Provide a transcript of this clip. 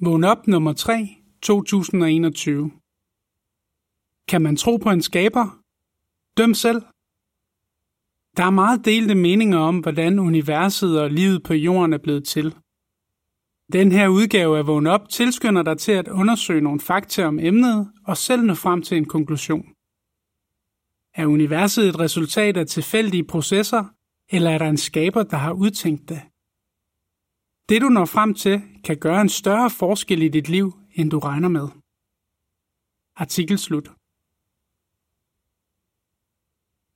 Vågn op nummer 3, 2021. Kan man tro på en skaber? Døm selv. Der er meget delte meninger om, hvordan universet og livet på jorden er blevet til. Den her udgave af Vågn Op tilskynder dig til at undersøge nogle fakta om emnet og selv nå frem til en konklusion. Er universet et resultat af tilfældige processer, eller er der en skaber, der har udtænkt det? Det du når frem til, kan gøre en større forskel i dit liv, end du regner med. Artikel slut.